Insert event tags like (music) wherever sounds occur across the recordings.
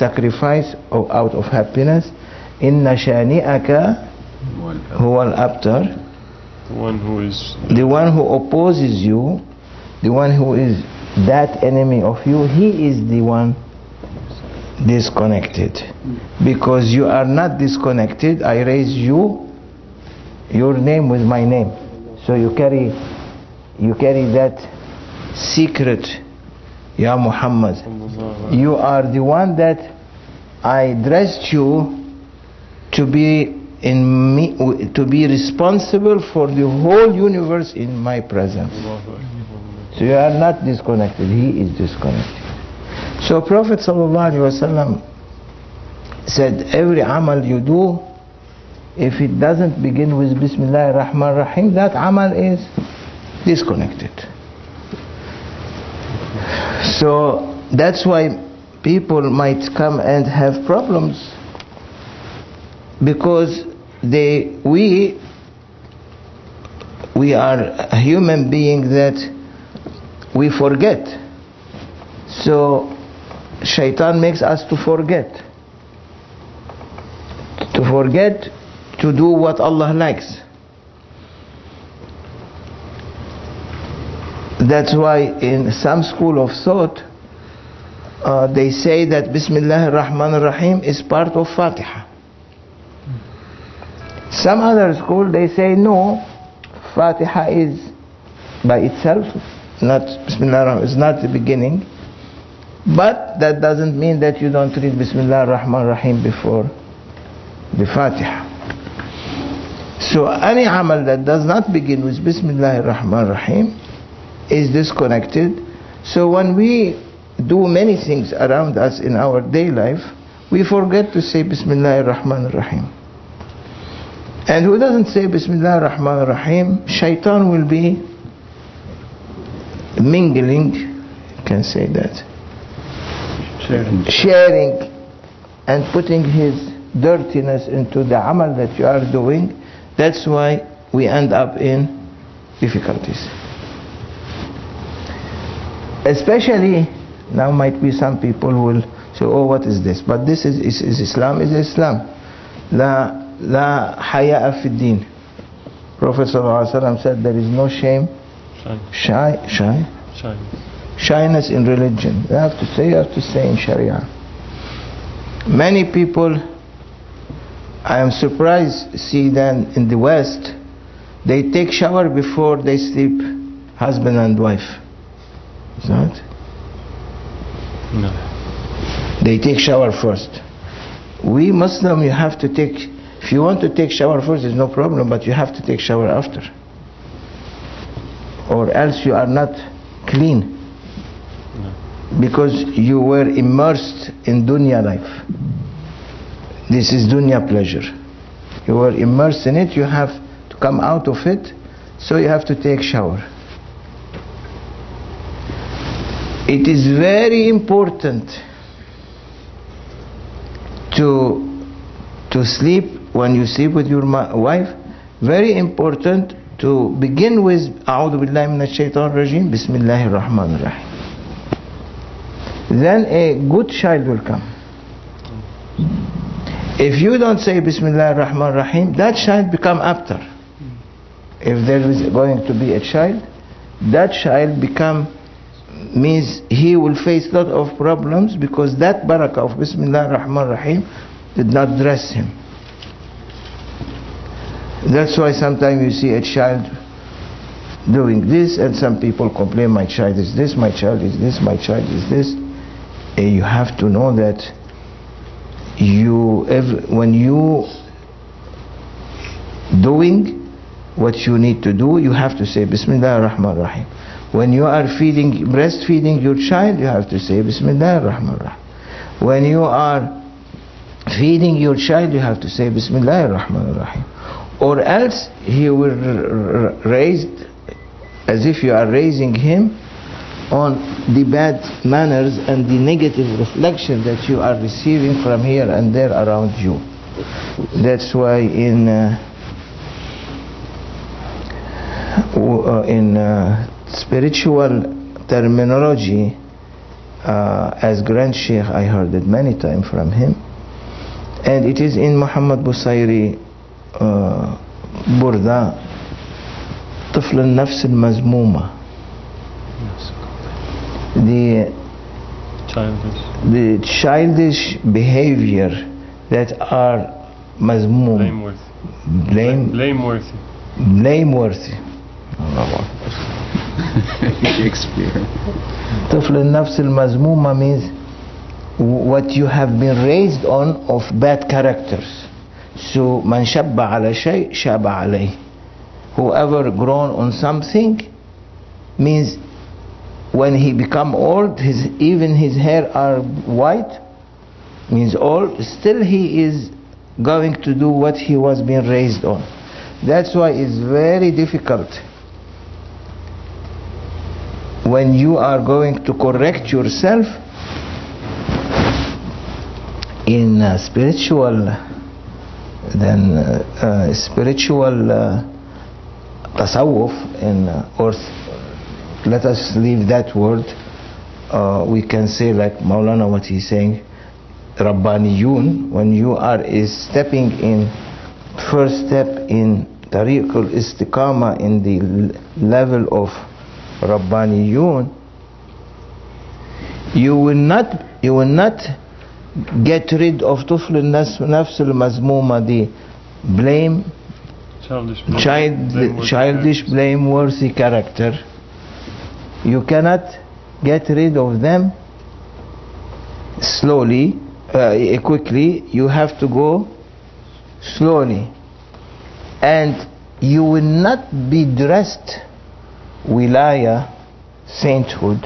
sacrifice of, out of happiness. Inna shani'aka huwa al-abtar. The one who is The one who opposes you, the one who is that enemy of you, he is the one disconnected. Because you are not disconnected, I raise you, your name with my name. So you carry, you carry that secret, Ya Muhammad. You are the one that I dressed you to be in me, to be responsible for the whole universe in my presence. So you are not disconnected, he is disconnected. So Prophet ﷺ said, every amal you do, if it doesn't begin with Bismillah ar-Rahman ar-Rahim, that amal is disconnected. So that's why people might come and have problems. Because they we we are a human being that we forget. So shaitan makes us to forget. To forget to do what allah likes that's why in some school of thought uh, they say that bismillah ar-rahman ar-rahim is part of fatiha some other school they say no, Fatiha is by itself, not Bismillah it's not the beginning. But that doesn't mean that you don't read Bismillah ar-Rahman ar-Rahim before the Fatiha. So any amal that does not begin with Bismillah ar-Rahman rahim is disconnected. So when we do many things around us in our day life, we forget to say Bismillah ar-Rahman rahim. And who doesn't say Bismillah ar-Rahman ar-Rahim, shaitan will be mingling, you can say that, sharing. sharing and putting his dirtiness into the amal that you are doing. That's why we end up in difficulties. Especially now might be some people who will say, oh, what is this? But this is, is, is Islam, is Islam. La, la haya fi din. Prophet said there is no shame, shy, shy, shy, shyness in religion. You have to say, you have to say in Sharia. Many people, I am surprised, see that in the West, they take shower before they sleep, husband and wife is that No. they take shower first. We Muslim you have to take if you want to take shower first there's no problem but you have to take shower after. Or else you are not clean. Because you were immersed in dunya life. This is dunya pleasure. You were immersed in it you have to come out of it so you have to take shower it is very important to to sleep when you sleep with your ma- wife very important to begin with أعوذ بالله من الشيطان الرجيم بسم الله الرحمن الرحيم then a good child will come if you don't say Bismillah ar-Rahman rahim that child become abtar if there is going to be a child that child become means he will face lot of problems because that barakah of Bismillah ar-Rahman rahim did not dress him. That's why sometimes you see a child doing this and some people complain my child is this my child is this my child is this. And you have to know that you ev- when you doing what you need to do you have to say bismillah ar-rahman rahim when you are feeding breastfeeding your child you have to say bismillah ar-rahman ar-Rahim. when you are feeding your child you have to say bismillah ar-rahman ar-Rahim. or else he will r- r- raised as if you are raising him on the bad manners and the negative reflection that you are receiving from here and there around you. That's why in uh, uh, in uh, spiritual terminology, uh, as Grand Sheikh, I heard it many times from him. And it is in Muhammad Busayri uh, Burda طفل النفس المزمومة the Childish. the childish behavior that are مذموم Blameworthy. blame Blameworthy. blameworthy (laughs) Shakespeare. طفل النفس المذمومة means what you have been raised on of bad characters so من شب على شيء شاب عليه whoever grown on something means when he become old his even his hair are white means old still he is going to do what he was being raised on that's why it's very difficult when you are going to correct yourself in uh, spiritual then uh, uh, spiritual uh, tasawwuf in uh, or let us leave that word. Uh, we can say like Maulana what he's saying Rabbaniyun when you are is stepping in first step in tariq al-istiqama in the level of Rabbaniyun, you will not you will not get rid of tufl nafs al-mazmuma the blame childish, child, blameworthy childish blameworthy character. You cannot get rid of them slowly uh, quickly. You have to go slowly. And you will not be dressed wilaya sainthood.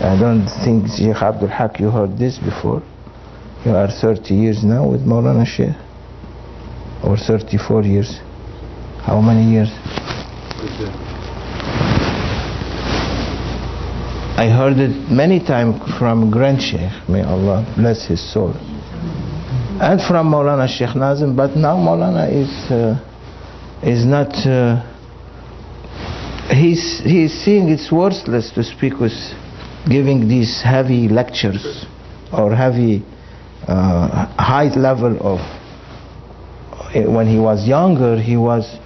I don't think Sheikh Abdul Haq you heard this before. You are 30 years now with Maulana Sheikh? Or 34 years? How many years? I heard it many times from Grand Sheikh may Allah bless his soul. And from Maulana Sheikh Nazim but now Maulana is uh, is not uh, he's he's seeing it's worthless to speak with giving these heavy lectures or heavy uh, high level of when he was younger he was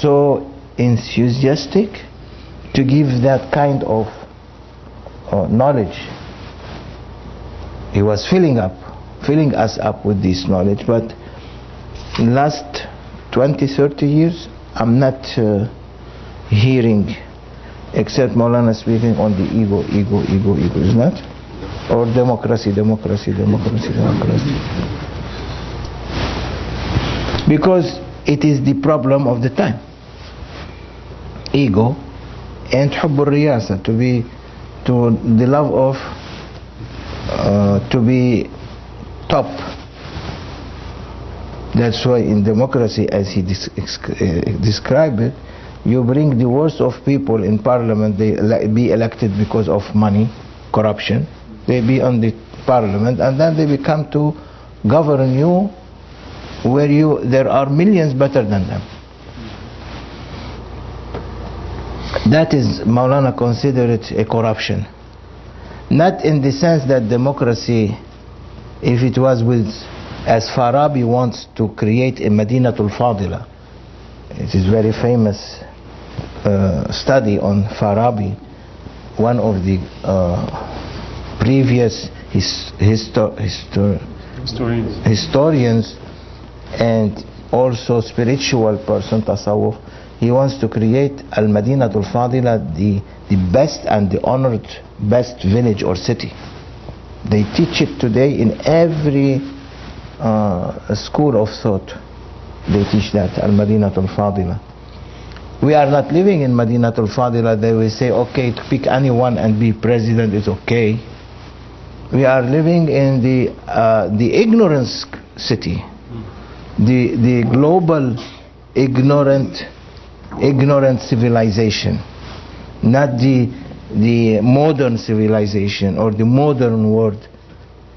so enthusiastic to give that kind of uh, knowledge. He was filling up filling us up with this knowledge but in last 20 30 years i'm not uh, hearing except Maulana speaking on the ego, ego, ego, ego, is not? Or democracy, democracy, democracy, democracy. Because it is the problem of the time. Ego and hubbur riyasa, to be, to the love of, uh, to be top. That's why in democracy, as he eh, described it, you bring the worst of people in parliament they be elected because of money corruption. They be on the parliament and then they become to govern you where you there are millions better than them. That is Maulana considered it a corruption. Not in the sense that democracy if it was with as Farabi wants to create a Madinatul Fadila it is very famous uh, study on Farabi one of the uh, previous his, histo- histor- Historians. historians and also spiritual person tasawwuf he wants to create al madinatul fadila the the best and the honored best village or city. They teach it today in every uh, school of thought. They teach that al madinatul fadila we are not living in madinatul fadila they will say okay to pick anyone and be president is okay. We are living in the uh, the ignorance city. The the global ignorant ignorant civilization. Not the the modern civilization or the modern world.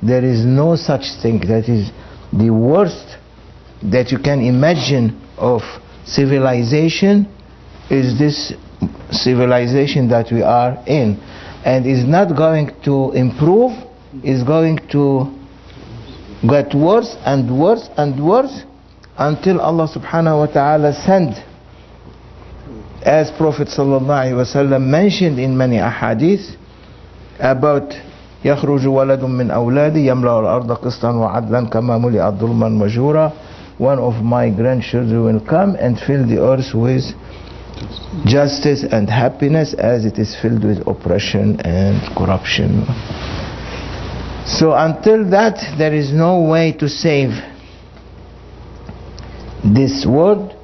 There is no such thing that is the worst that you can imagine of civilization is this civilization that we are in and is not going to improve, is going to get worse and worse and worse until Allah subhanahu wa ta'ala send as Prophet sallallahu alaihi wasallam mentioned in many ahadith about يخرج ولد من أولادي يملأ الأرض قسطا وعدلا كما ملئت ظلما وجورا one of my grandchildren will come and fill the earth with justice and happiness as it is filled with oppression and corruption. So until that there is no way to save this world.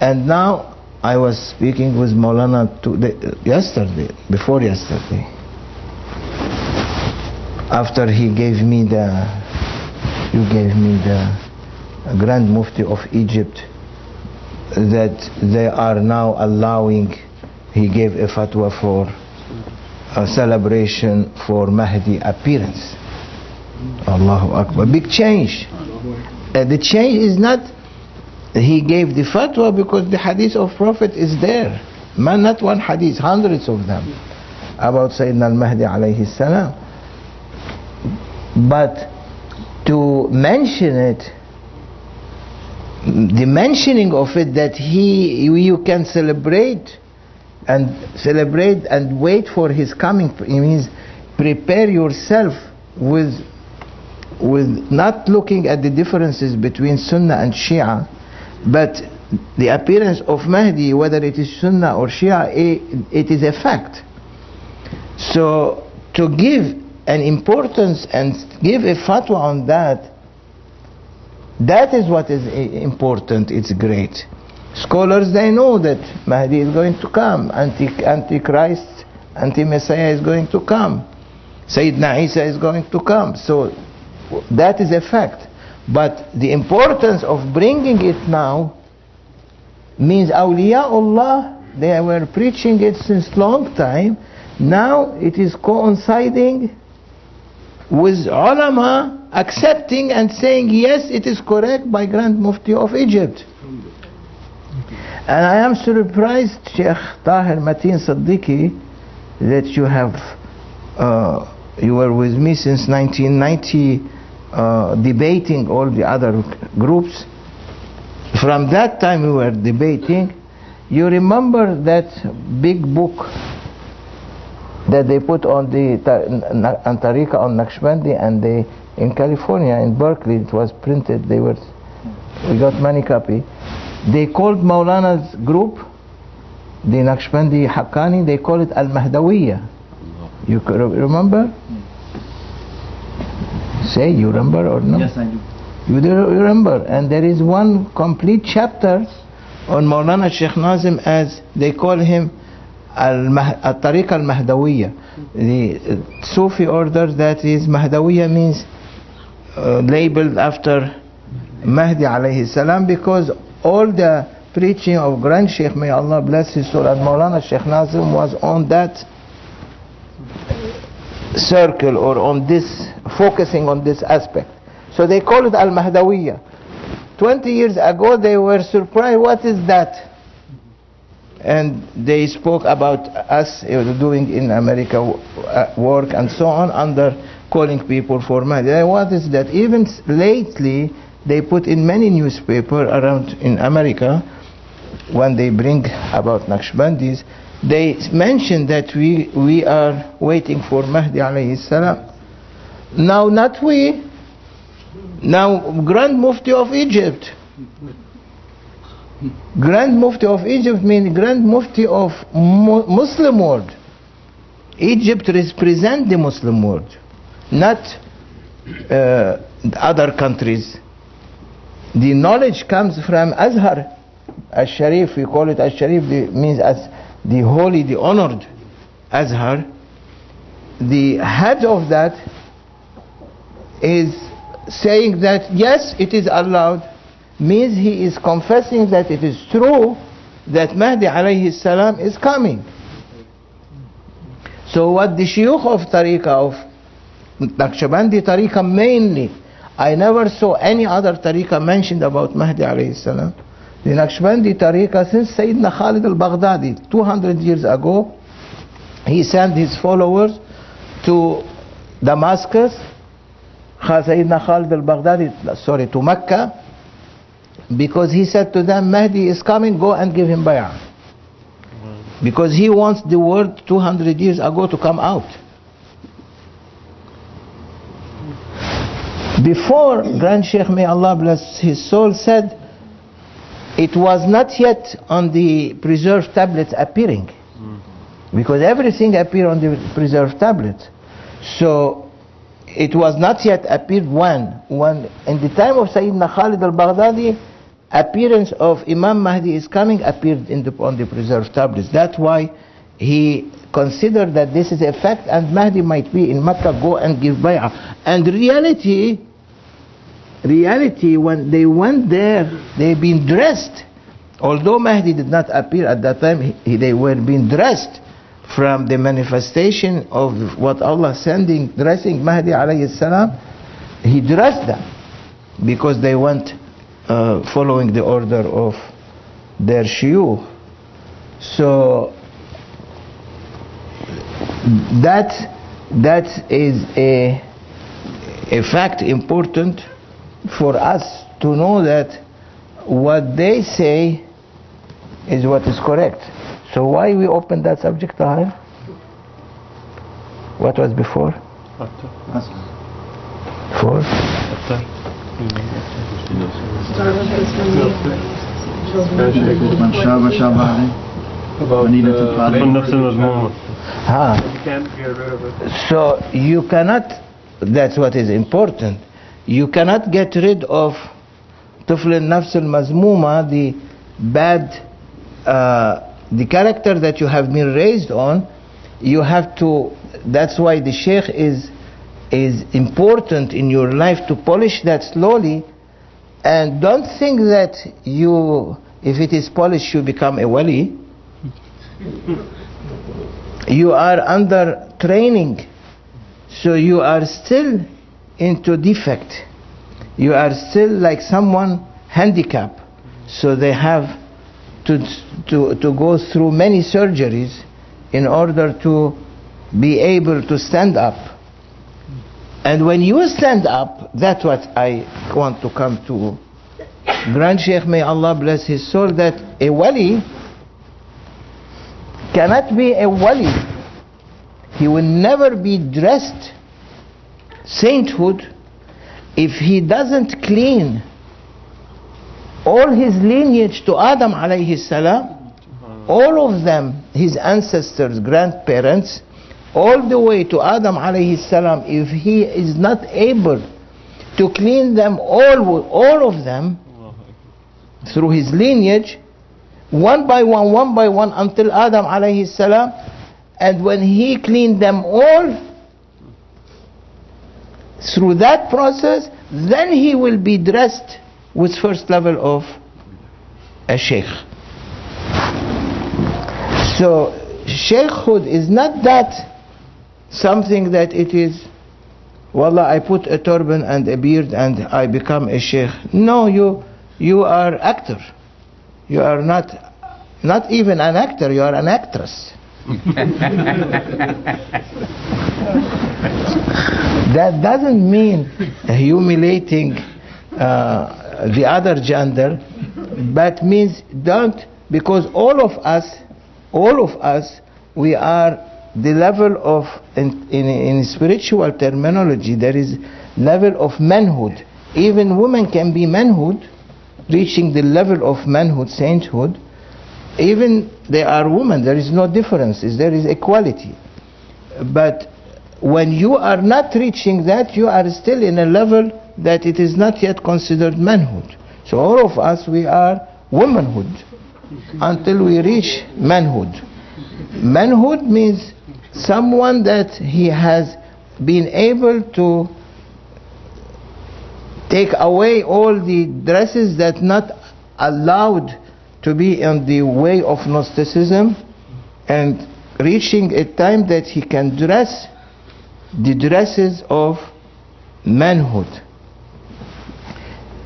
And now I was speaking with Maulana today, yesterday before yesterday. After he gave me the you gave me the Grand Mufti of Egypt that they are now allowing he gave a fatwa for a celebration for Mahdi appearance. Allahu Akbar. Big change. Uh, the change is not he gave the fatwa because the hadith of Prophet is there. Man not one hadith hundreds of them about Sayyidina al-Mahdi alayhi salam. But to mention it the mentioning of it that he you can celebrate and celebrate and wait for his coming. It means prepare yourself with with not looking at the differences between Sunnah and Shia but the appearance of Mahdi whether it is Sunnah or Shia it, it is a fact. So to give an importance and give a fatwa on that that is what is important. It's great. Scholars they know that Mahdi is going to come. Anti antichrist anti-messiah is going to come. Sayyidina Isa is going to come. So that is a fact. But the importance of bringing it now means awliyaullah they were preaching it since long time. Now it is coinciding with ulama accepting and saying yes it is correct by Grand Mufti of Egypt. And I am surprised Sheikh Tahir Mateen Siddiqui that you have uh, you were with me since 1990 uh, debating all the other groups. From that time we were debating. You remember that big book that they put on the on Tariqa on Naqshbandi and they in California in Berkeley it was printed they were we got many copy. They called Maulana's group the Naqshbandi Haqqani they call it Al-Mahdawiyya. You remember? Say you remember or no? Yes, I do. you do remember. And there is one complete chapter on Maulana Sheikh Nazim as they call him Al-Tariqa Al-Mahdawiyya the Sufi order that is Mahdawiyya means uh, labeled after Mahdi alayhi because all the preaching of Grand Sheikh may Allah bless his soul and Maulana Sheikh Nazim was on that circle or on this focusing on this aspect. So they call it Al-Mahdawiyya. 20 years ago they were surprised what is that and they spoke about us doing in America uh, work and so on under calling people for Mahdi what is that? Even lately they put in many newspaper around in America when they bring about Naqshbandis they mention that we we are waiting for Mahdi alayhi salam. Now not we. Now Grand Mufti of Egypt Grand Mufti of Egypt means Grand Mufti of Mu- Muslim world. Egypt represent the Muslim world not uh, other countries. The knowledge comes from Azhar. Al-Sharif we call it Al-Sharif means as the holy the honored Azhar. The head of that is saying that yes it is allowed means he is confessing that it is true that Mahdi alayhi salam is coming. So what the shuyukh of tariqah of Naqshbandi tariqah mainly I never saw any other tariqah mentioned about Mahdi alayhi salam. The Naqshbandi tariqah since Sayyidina Khalid al-Baghdadi 200 years ago he sent his followers to Damascus, Sayyidina Khalid al-Baghdadi, sorry, to Mecca, because he said to them, Mahdi is coming, go and give him bay'ah. Because he wants the word 200 years ago to come out. Before Grand Sheikh, may Allah bless his soul, said, it was not yet on the preserved tablets appearing. Because everything appeared on the preserved tablet. So it was not yet appeared when? When in the time of Sayyidina Khalid al-Baghdadi, appearance of Imam Mahdi is coming appeared in the, on the preserved tablets. That's why he considered that this is a fact and Mahdi might be in Mecca, go and give bay'ah. And reality, reality, when they went there, they've been dressed. Although Mahdi did not appear at that time, he, they were being dressed from the manifestation of what Allah sending, dressing Mahdi alayhi salam. He dressed them because they went uh, following the order of their shuyukh. So that that is a a fact important for us to know that what they say is what is correct. So why we open that subject, Tahir? What was before? After. Before? After. من شاب شاب عليه مدينة الفاتح يكون نفس المضمون Ah. So you cannot, that's what is important, you cannot get rid of طفل النفس المذمومة, the bad, uh, the character that you have been raised on, you have to, that's why the sheikh is, is important in your life to polish that slowly and don't think that you, if it is polished, you become a wali. (laughs) You are under training, so you are still into defect. You are still like someone handicapped, so they have to, to, to go through many surgeries in order to be able to stand up. And when you stand up, that's what I want to come to. Grand Sheikh, may Allah bless his soul, that a wali cannot be a wali. He will never be dressed sainthood if he doesn't clean all his lineage to Adam alayhi salam, all of them, his ancestors, grandparents, all the way to Adam alayhi salam, if he is not able to clean them all, all of them through his lineage, one by one, one by one, until Adam alayhi salam, and when he cleaned them all, through that process, then he will be dressed with first level of a sheikh. So, sheikhhood is not that something that it is, wallah, I put a turban and a beard and I become a sheikh. No, you, you are actor. You are not, not even an actor, you are an actress. (laughs) that doesn't mean humiliating uh, the other gender, but means don't, because all of us, all of us, we are the level of, in, in, in spiritual terminology, there is level of manhood. Even women can be manhood, reaching the level of manhood, sainthood. Even they are women, there is no differences, there is equality. But when you are not reaching that, you are still in a level that it is not yet considered manhood. So all of us, we are womanhood until we reach manhood. Manhood means someone that he has been able to take away all the dresses that not allowed to be in the way of Gnosticism and reaching a time that he can dress the dresses of manhood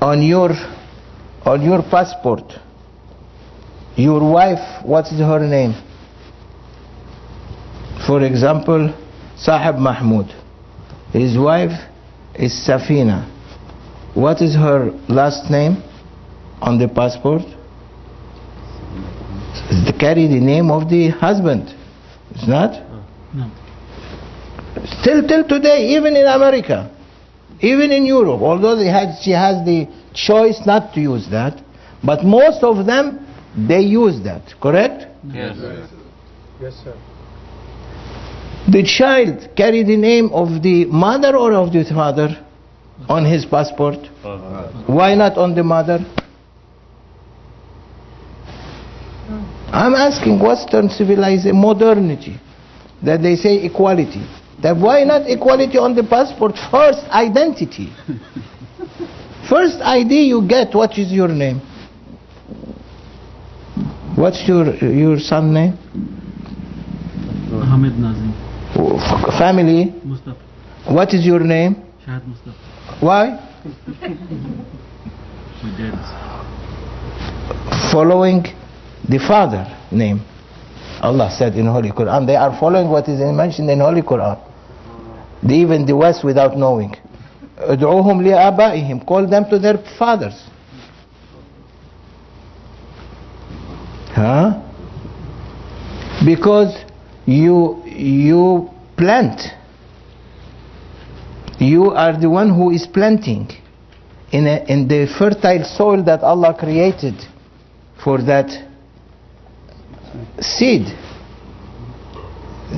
on your on your passport. Your wife what's her name For example, Sahib Mahmoud. His wife is Safina. What is her last name on the passport? They carry the name of the husband. It's not? No. Still till today, even in America, even in Europe, although they had, she has the choice not to use that, but most of them, they use that, correct? Yes. Yes, sir. The child carry the name of the mother or of the father on his passport. Why not on the mother? I'm asking Western civilization, modernity, that they say equality. That why not equality on the passport? First, identity. (laughs) First ID you get, what is your name? What's your your son name? Ahmed Nazim F- Family. Mustafa. What is your name? Shahad Mustafa. Why? My dad's. Following the father name. Allah said in Holy Quran, they are following what is mentioned in Holy Quran. The- Even the West without knowing. ادعوهم لآبائهم. Call them to their fathers. Huh? Because you you plant. You are the one who is planting in, a, in the fertile soil that Allah created for that seed.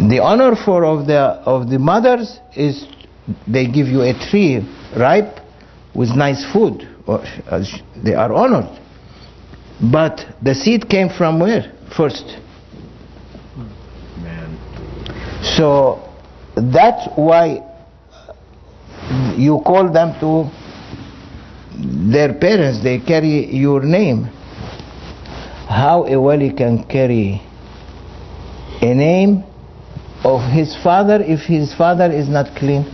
The honor for of the of the mothers is they give you a tree ripe with nice food. They are honored. But the seed came from where first? So that's why you call them to their parents, they carry your name. How a wali can carry a name of his father if his father is not clean?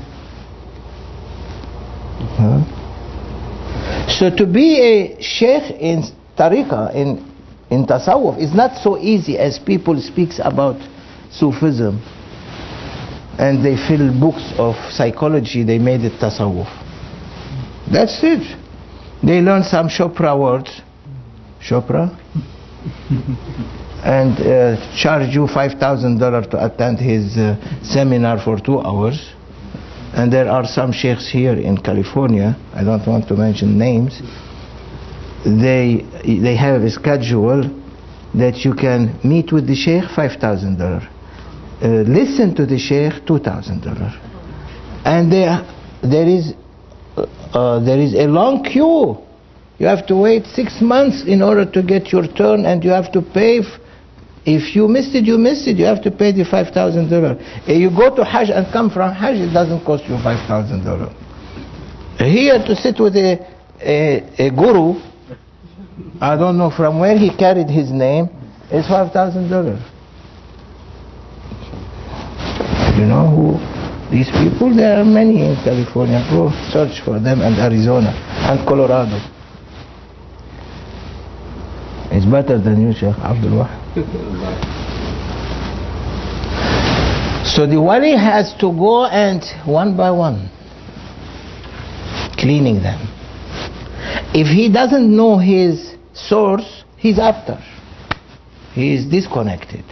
Huh? So to be a sheikh in tariqah, in, in tasawwuf, is not so easy as people speaks about Sufism. And they fill books of psychology, they made it tasawwuf. That's it. They learn some Chopra words. Chopra? (laughs) and uh, charge you $5,000 to attend his uh, seminar for two hours. And there are some sheikhs here in California, I don't want to mention names, they, they have a schedule that you can meet with the sheikh $5,000. Uh, listen to the sheikh $2,000. And there, there is uh, there is a long queue. You have to wait six months in order to get your turn, and you have to pay. If you missed it, you missed it. You have to pay the five thousand dollar. You go to Hajj and come from Hajj, it doesn't cost you five thousand dollar. Here to sit with a, a a guru, I don't know from where he carried his name, is five thousand dollar. You know who? These people, there are many in California. Go search for them and Arizona and Colorado. It's better than you, Sheikh Abdul Wahab. So the wali has to go and one by one cleaning them. If he doesn't know his source, he's after. He is disconnected.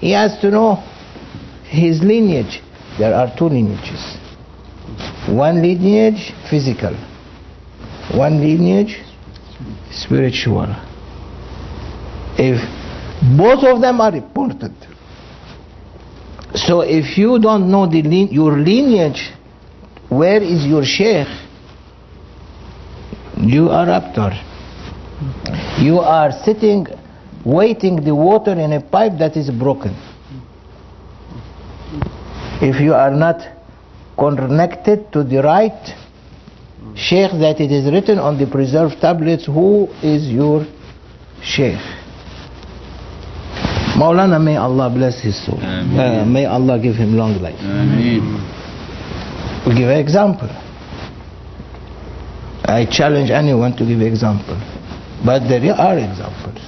He has to know his lineage. There are two lineages. One lineage physical, one lineage spiritual. If both of them are important, so if you don't know the your lineage, where is your sheikh? You are after. You are sitting, waiting the water in a pipe that is broken if you are not connected to the right sheikh that it is written on the preserved tablets who is your sheikh? Maulana may Allah bless his soul. Uh, may Allah give him long life. We give an example. I challenge anyone to give example. But there are examples.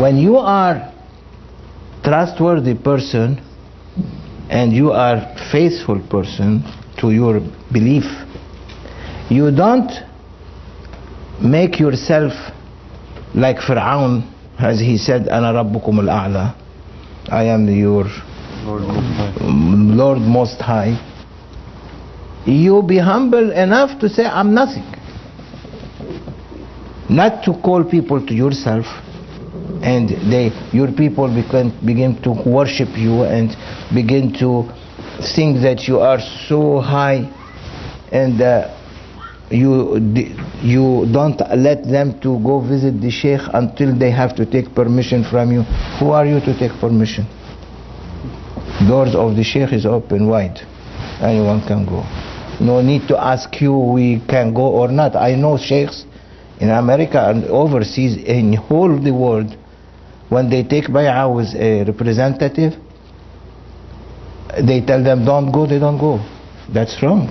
When you are trustworthy person and you are faithful person to your belief, you don't make yourself like Fir'aun as he said أنا ربكم الأعلى I am your Lord Most High. Lord Most High you be humble enough to say I'm nothing not to call people to yourself and they your people begin, to worship you and begin to think that you are so high and uh, you you don't let them to go visit the sheikh until they have to take permission from you. Who are you to take permission? Doors of the sheikh is open wide. Anyone can go. No need to ask you we can go or not. I know sheikhs in america and overseas in whole the world when they take bay'ah with a representative they tell them don't go they don't go. That's wrong.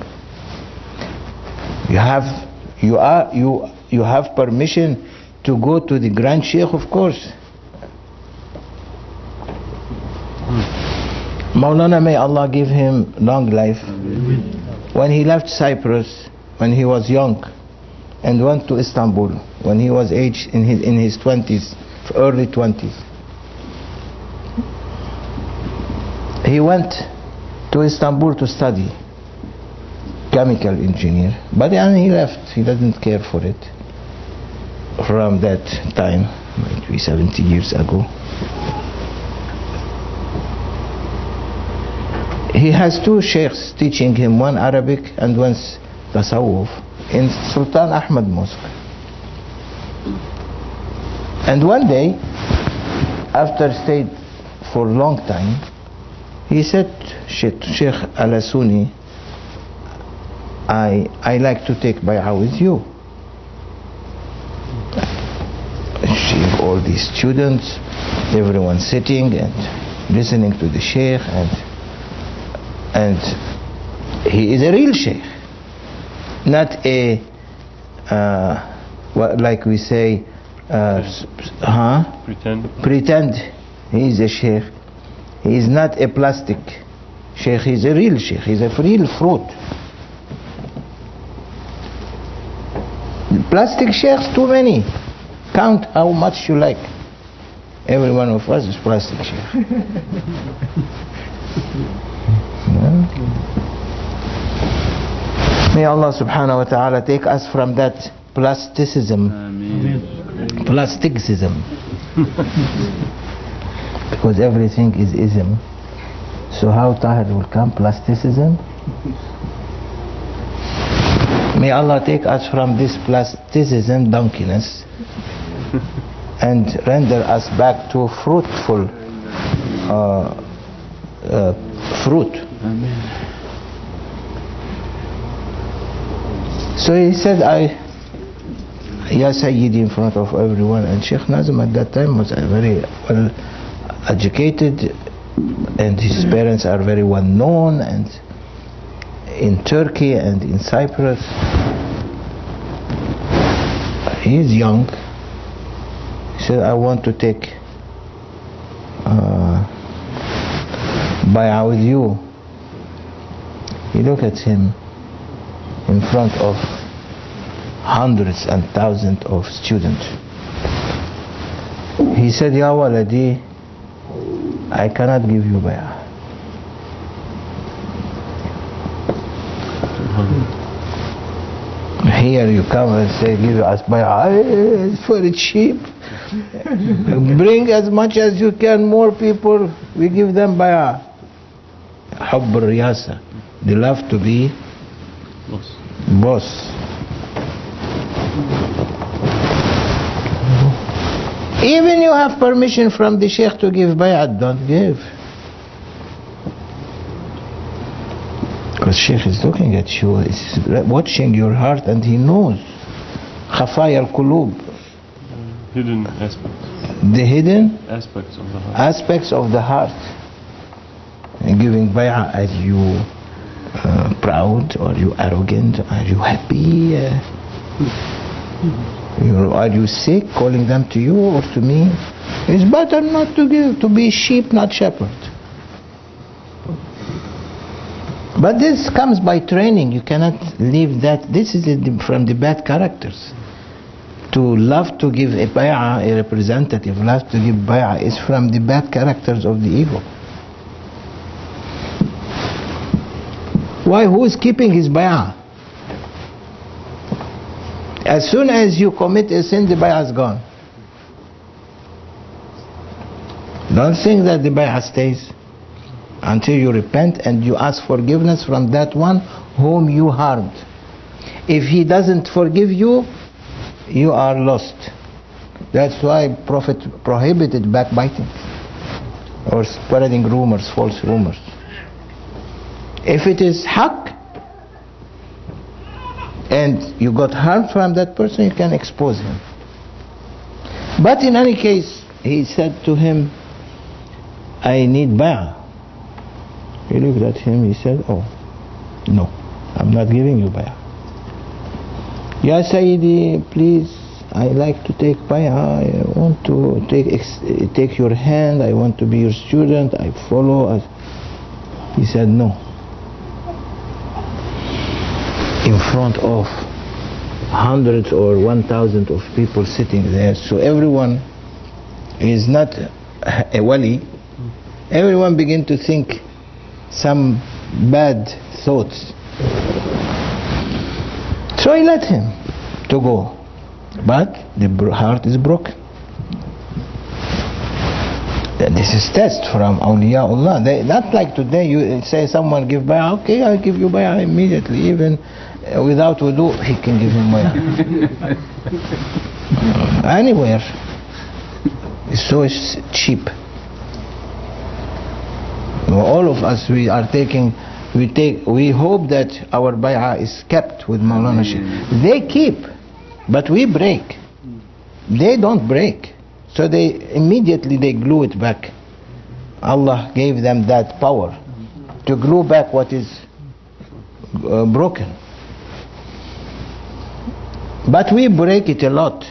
You have you are you you have permission to go to the grand sheikh of course. Maulana may Allah give him long life. When he left Cyprus when he was young and went to Istanbul when he was age in his in his 20s early 20s he went to Istanbul to study chemical engineer but then he left. He doesn't care for it from that time might be 70 years ago. He has two sheikhs teaching him one Arabic and one Tasawwuf in Sultan Ahmad Mosque and one day after stayed for a long time he said Sheikh Al-Asuni I, I like to take bay'ah with you. Sheikh, all these students everyone sitting and listening to the sheikh and and he is a real sheikh. Not a uh, like we say uh, huh? Pretend. pretend. He is a sheikh. He is not a plastic sheikh. He is a real sheikh. He is a real fruit. Plastic sheikhs too many. Count how much you like. Every one of us is plastic sheikh. (laughs) May Allah subhanahu wa ta'ala take us from that plasticism, plasticism. because everything is ism. So how Tahir will come? Plasticism? May Allah take us from this plasticism, donkeyness, and render us back to fruitful uh, uh, fruit. So he said, I, Ya Sayyidi in front of everyone. And Sheikh Nazim at that time was very well educated and his parents are very well known and in Turkey and in Cyprus. He is young. He said, I want to take uh, bay'ah with you. He looked at him in front of hundreds and thousands of students. He said, Ya Waladi, I cannot give you bay'ah. Here you come and say, give us bay'ah, it's very cheap. (laughs) Bring as much as you can, more people, we give them bay'ah. Hubb. They love to be boss. boss. Even you have permission from the sheikh to give bay'at, don't give. Because sheikh is looking at you, is watching your heart and he knows. Khafaya al-kulub. Hidden aspects. The hidden? Aspects of the heart. Aspects of the heart. And giving bay'ah, are you uh, proud? Are you arrogant? Are you happy? Uh, (laughs) You- Are you sick calling them to you or to me? It's better not to give, to be sheep, not shepherd. But this comes by training. You cannot leave that. This is from the bad characters. To love to give a bay'ah, a representative, love to give bay'ah is from the bad characters of the ego. Why? Who is keeping his bay'ah? As soon as you commit a sin, the bay'ah is gone. Don't think that the bay'ah stays until you repent and you ask forgiveness from that one whom you harmed. If he doesn't forgive you, you are lost. That's why Prophet prohibited backbiting or spreading rumors, false rumors. If it is haq and you got harm from that person, you can expose him. But in any case, he said to him, I need bay'ah. He looked at him, he said, Oh, no, I'm not giving you bay'ah. Ya Sayyidi, please, I like to take bay'ah. I want to take, take your hand. I want to be your student. I follow. He said, No. In front of hundreds or one thousand of people sitting there, so everyone is not a wali. Everyone begin to think some bad thoughts. So I let him to go. But the heart is broken. This is test from awliyaullah. They, not like today you say someone give bay'ah, okay, I'll give you bay'ah immediately. Even without wudu, he can give him. (laughs) Uh, Anywhere. It's so cheap. All of us, we are taking, we take, we hope that our bay'ah is kept with Maulana Sheikh. They keep, but we break. They don't break. So they immediately they glue it back. Allah gave them that power to glue back what is uh, broken. But we break it a lot.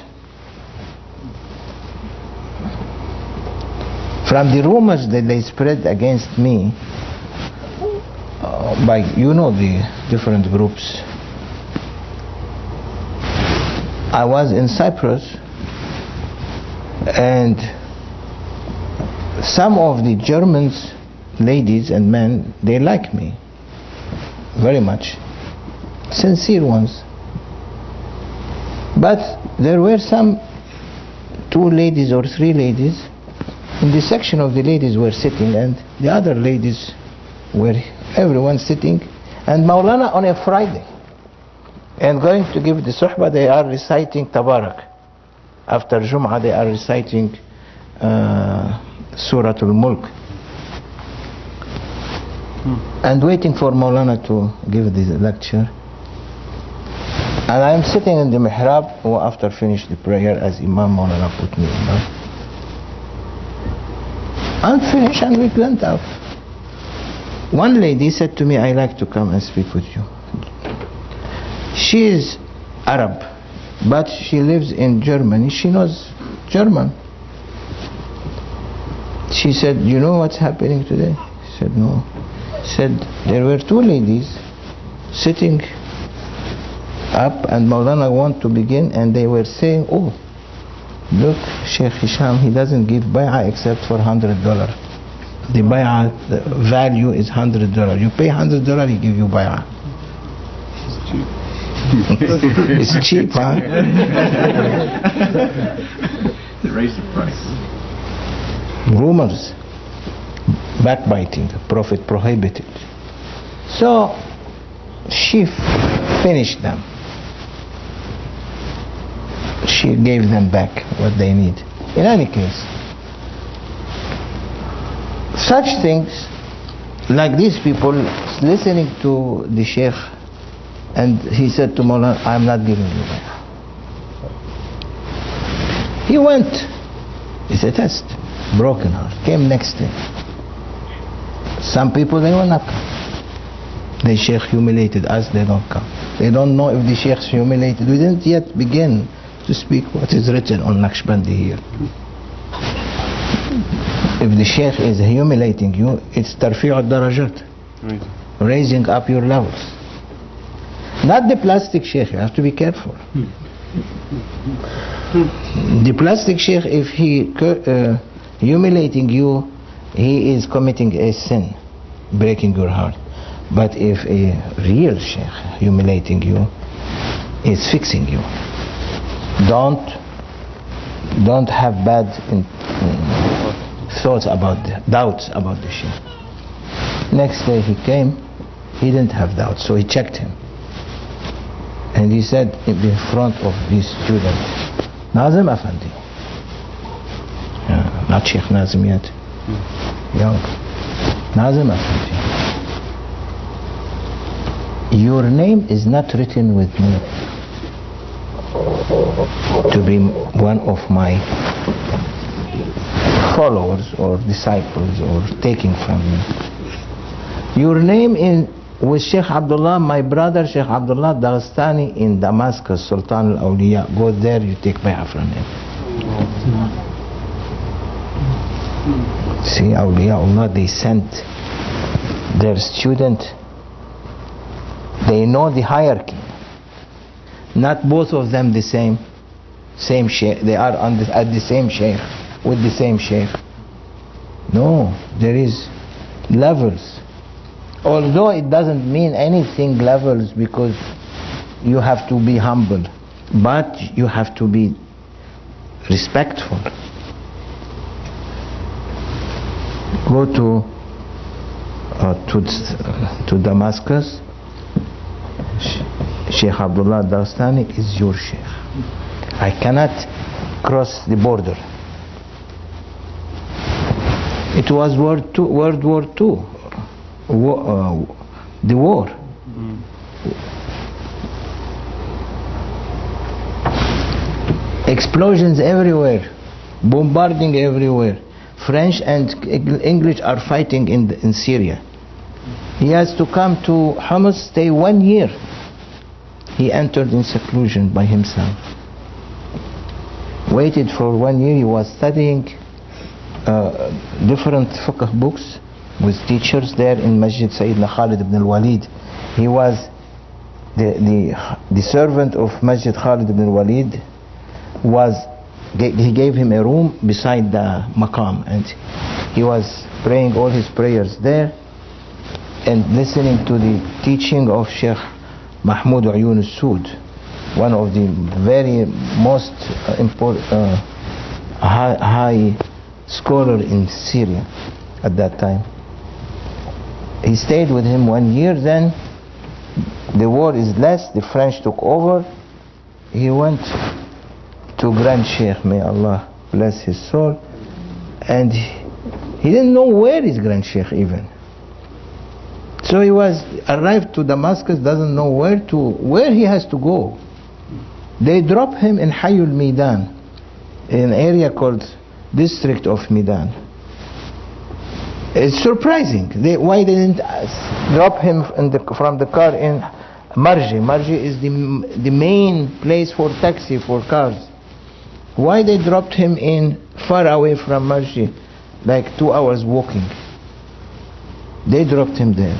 From the rumors that they spread against me, uh, by you know the different groups. I was in Cyprus and some of the Germans, ladies and men, they like me very much. Sincere ones. But there were some two ladies or three ladies. In the section of the ladies were sitting and the other ladies were everyone sitting. And Maulana on a Friday and going to give the suhbah they are reciting Tabarak. After Jum'ah they are reciting uh, Surah Al-Mulk and waiting for Maulana to give the lecture and I am sitting in the mihrab after finish the prayer as Imam Maulana put me in. I'm finish and we went out. One lady said to me I like to come and speak with you. She is Arab but she lives in Germany. She knows German. She said you know what's happening today? I said no. Said there were two ladies sitting up and Maulana want to begin and they were saying oh look Sheikh Hisham he doesn't give bay'ah except for hundred dollar. The bay'ah the value is hundred dollar. You pay hundred dollar he give you bay'ah. It's (laughs) cheap it's cheap, huh? They raised the price. rumors backbiting the prophet prohibited. So she finished them she gave them back what they need. In any case such things like these people listening to the sheikh and he said to Mullah I'm not giving you bay'ah he went. It's a test. Broken heart. Came next day. Some people they will not come. The sheikh humiliated us they don't come. They don't know if the sheikh humiliated. We didn't yet begin to speak what is written on Naqshbandi here. If the Sheikh is humiliating you, it's tarfi'u darajat, Raising. up your levels. Not the plastic Sheikh, you have to be careful. The plastic Sheikh, if he uh, humiliating you, he is committing a sin, breaking your heart. But if a real Sheikh humiliating you, is fixing you. Don't don't have bad in, mm, thoughts about the, doubts about the Sheikh. Next day he came, he didn't have doubts, so he checked him. And he said in front of his student, Nazim Afandi. Yeah, not Sheikh Nazim yet. Young. Nazim Afandi. Your name is not written with me to be one of my followers or disciples or taking from me. Your name in with Sheikh Abdullah, my brother Sheikh Abdullah Dagestani in Damascus, Sultan al Awliya. Go there, you take bay'ah from him. See, Awliyaullah, they sent their student, they know the hierarchy. Not both of them the same, same sheikh. They are on the, at the same sheikh, with the same sheikh. No, there is levels. Although it doesn't mean anything levels because you have to be humble, but you have to be respectful. Go to uh, to to Damascus. Sheikh Abdullah Dagestani is your Sheikh. I cannot cross the border. It was World, two, World War II, war, uh, the war. Explosions everywhere, bombarding everywhere. French and English are fighting in, in Syria. He has to come to Homs, stay one year. He entered in seclusion by himself. Waited for one year, he was studying uh, different fiqh books with teachers there in Masjid Sayyidina Khalid ibn al-Walid. He was the, the, the servant of Masjid Khalid ibn al-Walid was he gave him a room beside the maqam and he was praying all his prayers there and listening to the teaching of Sheikh Mahmoud Uyun al-Sood one of the very most uh, important uh, high, high scholar in Syria at that time. He stayed with him one year then the war is less the French took over. He went to Grand Sheikh, may Allah bless his soul, and he didn't know where is Grand Sheikh even. So he was arrived to Damascus, doesn't know where to where he has to go. They drop him in Hayul Midan, an area called district of Midan. It's surprising. They, why they didn't drop him the, from the car in Marji? Marji is the, the main place for taxi for cars. Why they dropped him in far away from Marji, like two hours walking? They dropped him there.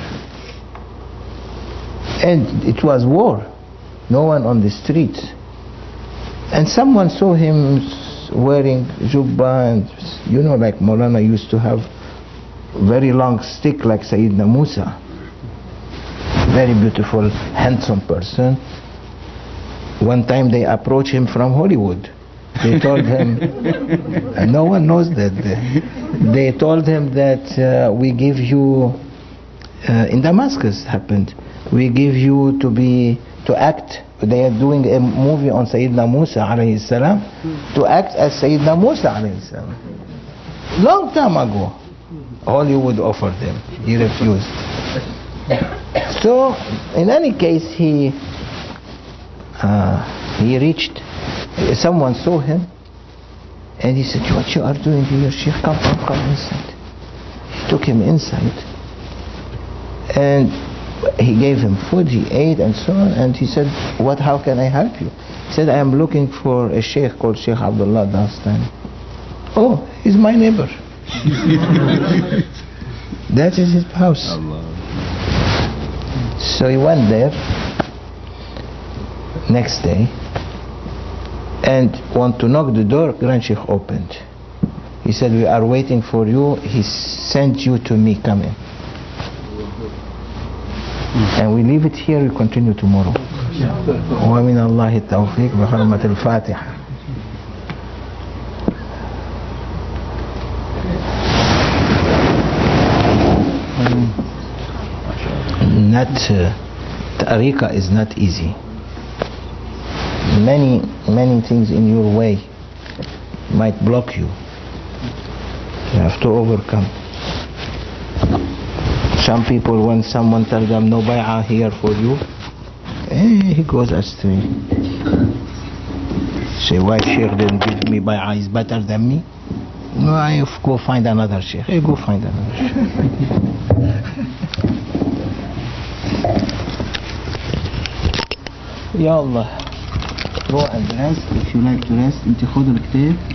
And it was war. No one on the streets. And someone saw him wearing jubba and, you know, like Maulana used to have very long stick like Sayyidina Musa. Very beautiful, handsome person. One time they approached him from Hollywood. They told him, and (laughs) no one knows that. They told him that uh, we give you, uh, in Damascus happened, we give you to be, to act, they are doing a movie on Sayyidina Musa alayhi salam, to act as Sayyidina Musa alayhi salam. Long time ago, Hollywood offered them, he refused. So, in any case, he, uh, he reached someone saw him and he said, what you are doing here, Sheikh, come, come, come inside. He took him inside and he gave him food, he ate and so on and he said, what, how can I help you? He said, I am looking for a sheikh called Sheikh Abdullah Dastan. Oh, he's my neighbor. (laughs) that is his house. So he went there next day and want to knock the door. Grand Sheikh opened. He said, we are waiting for you. He sent you to me. Come in. And we leave it here. We continue tomorrow. ومن الله التوفيق بحرمة الفاتحة not uh, tariqa is not easy many, many things in your way might block you. You have to overcome. Some people, when someone tells them no bay'ah here for you, eh, he goes astray. Say, why Sheikh didn't give me bay'ah? Is better than me. No, I go find another Sheikh. Hey, go find another Sheikh. (laughs) ya Allah. تروح البلاس تشيل لك انت خد الكتاب.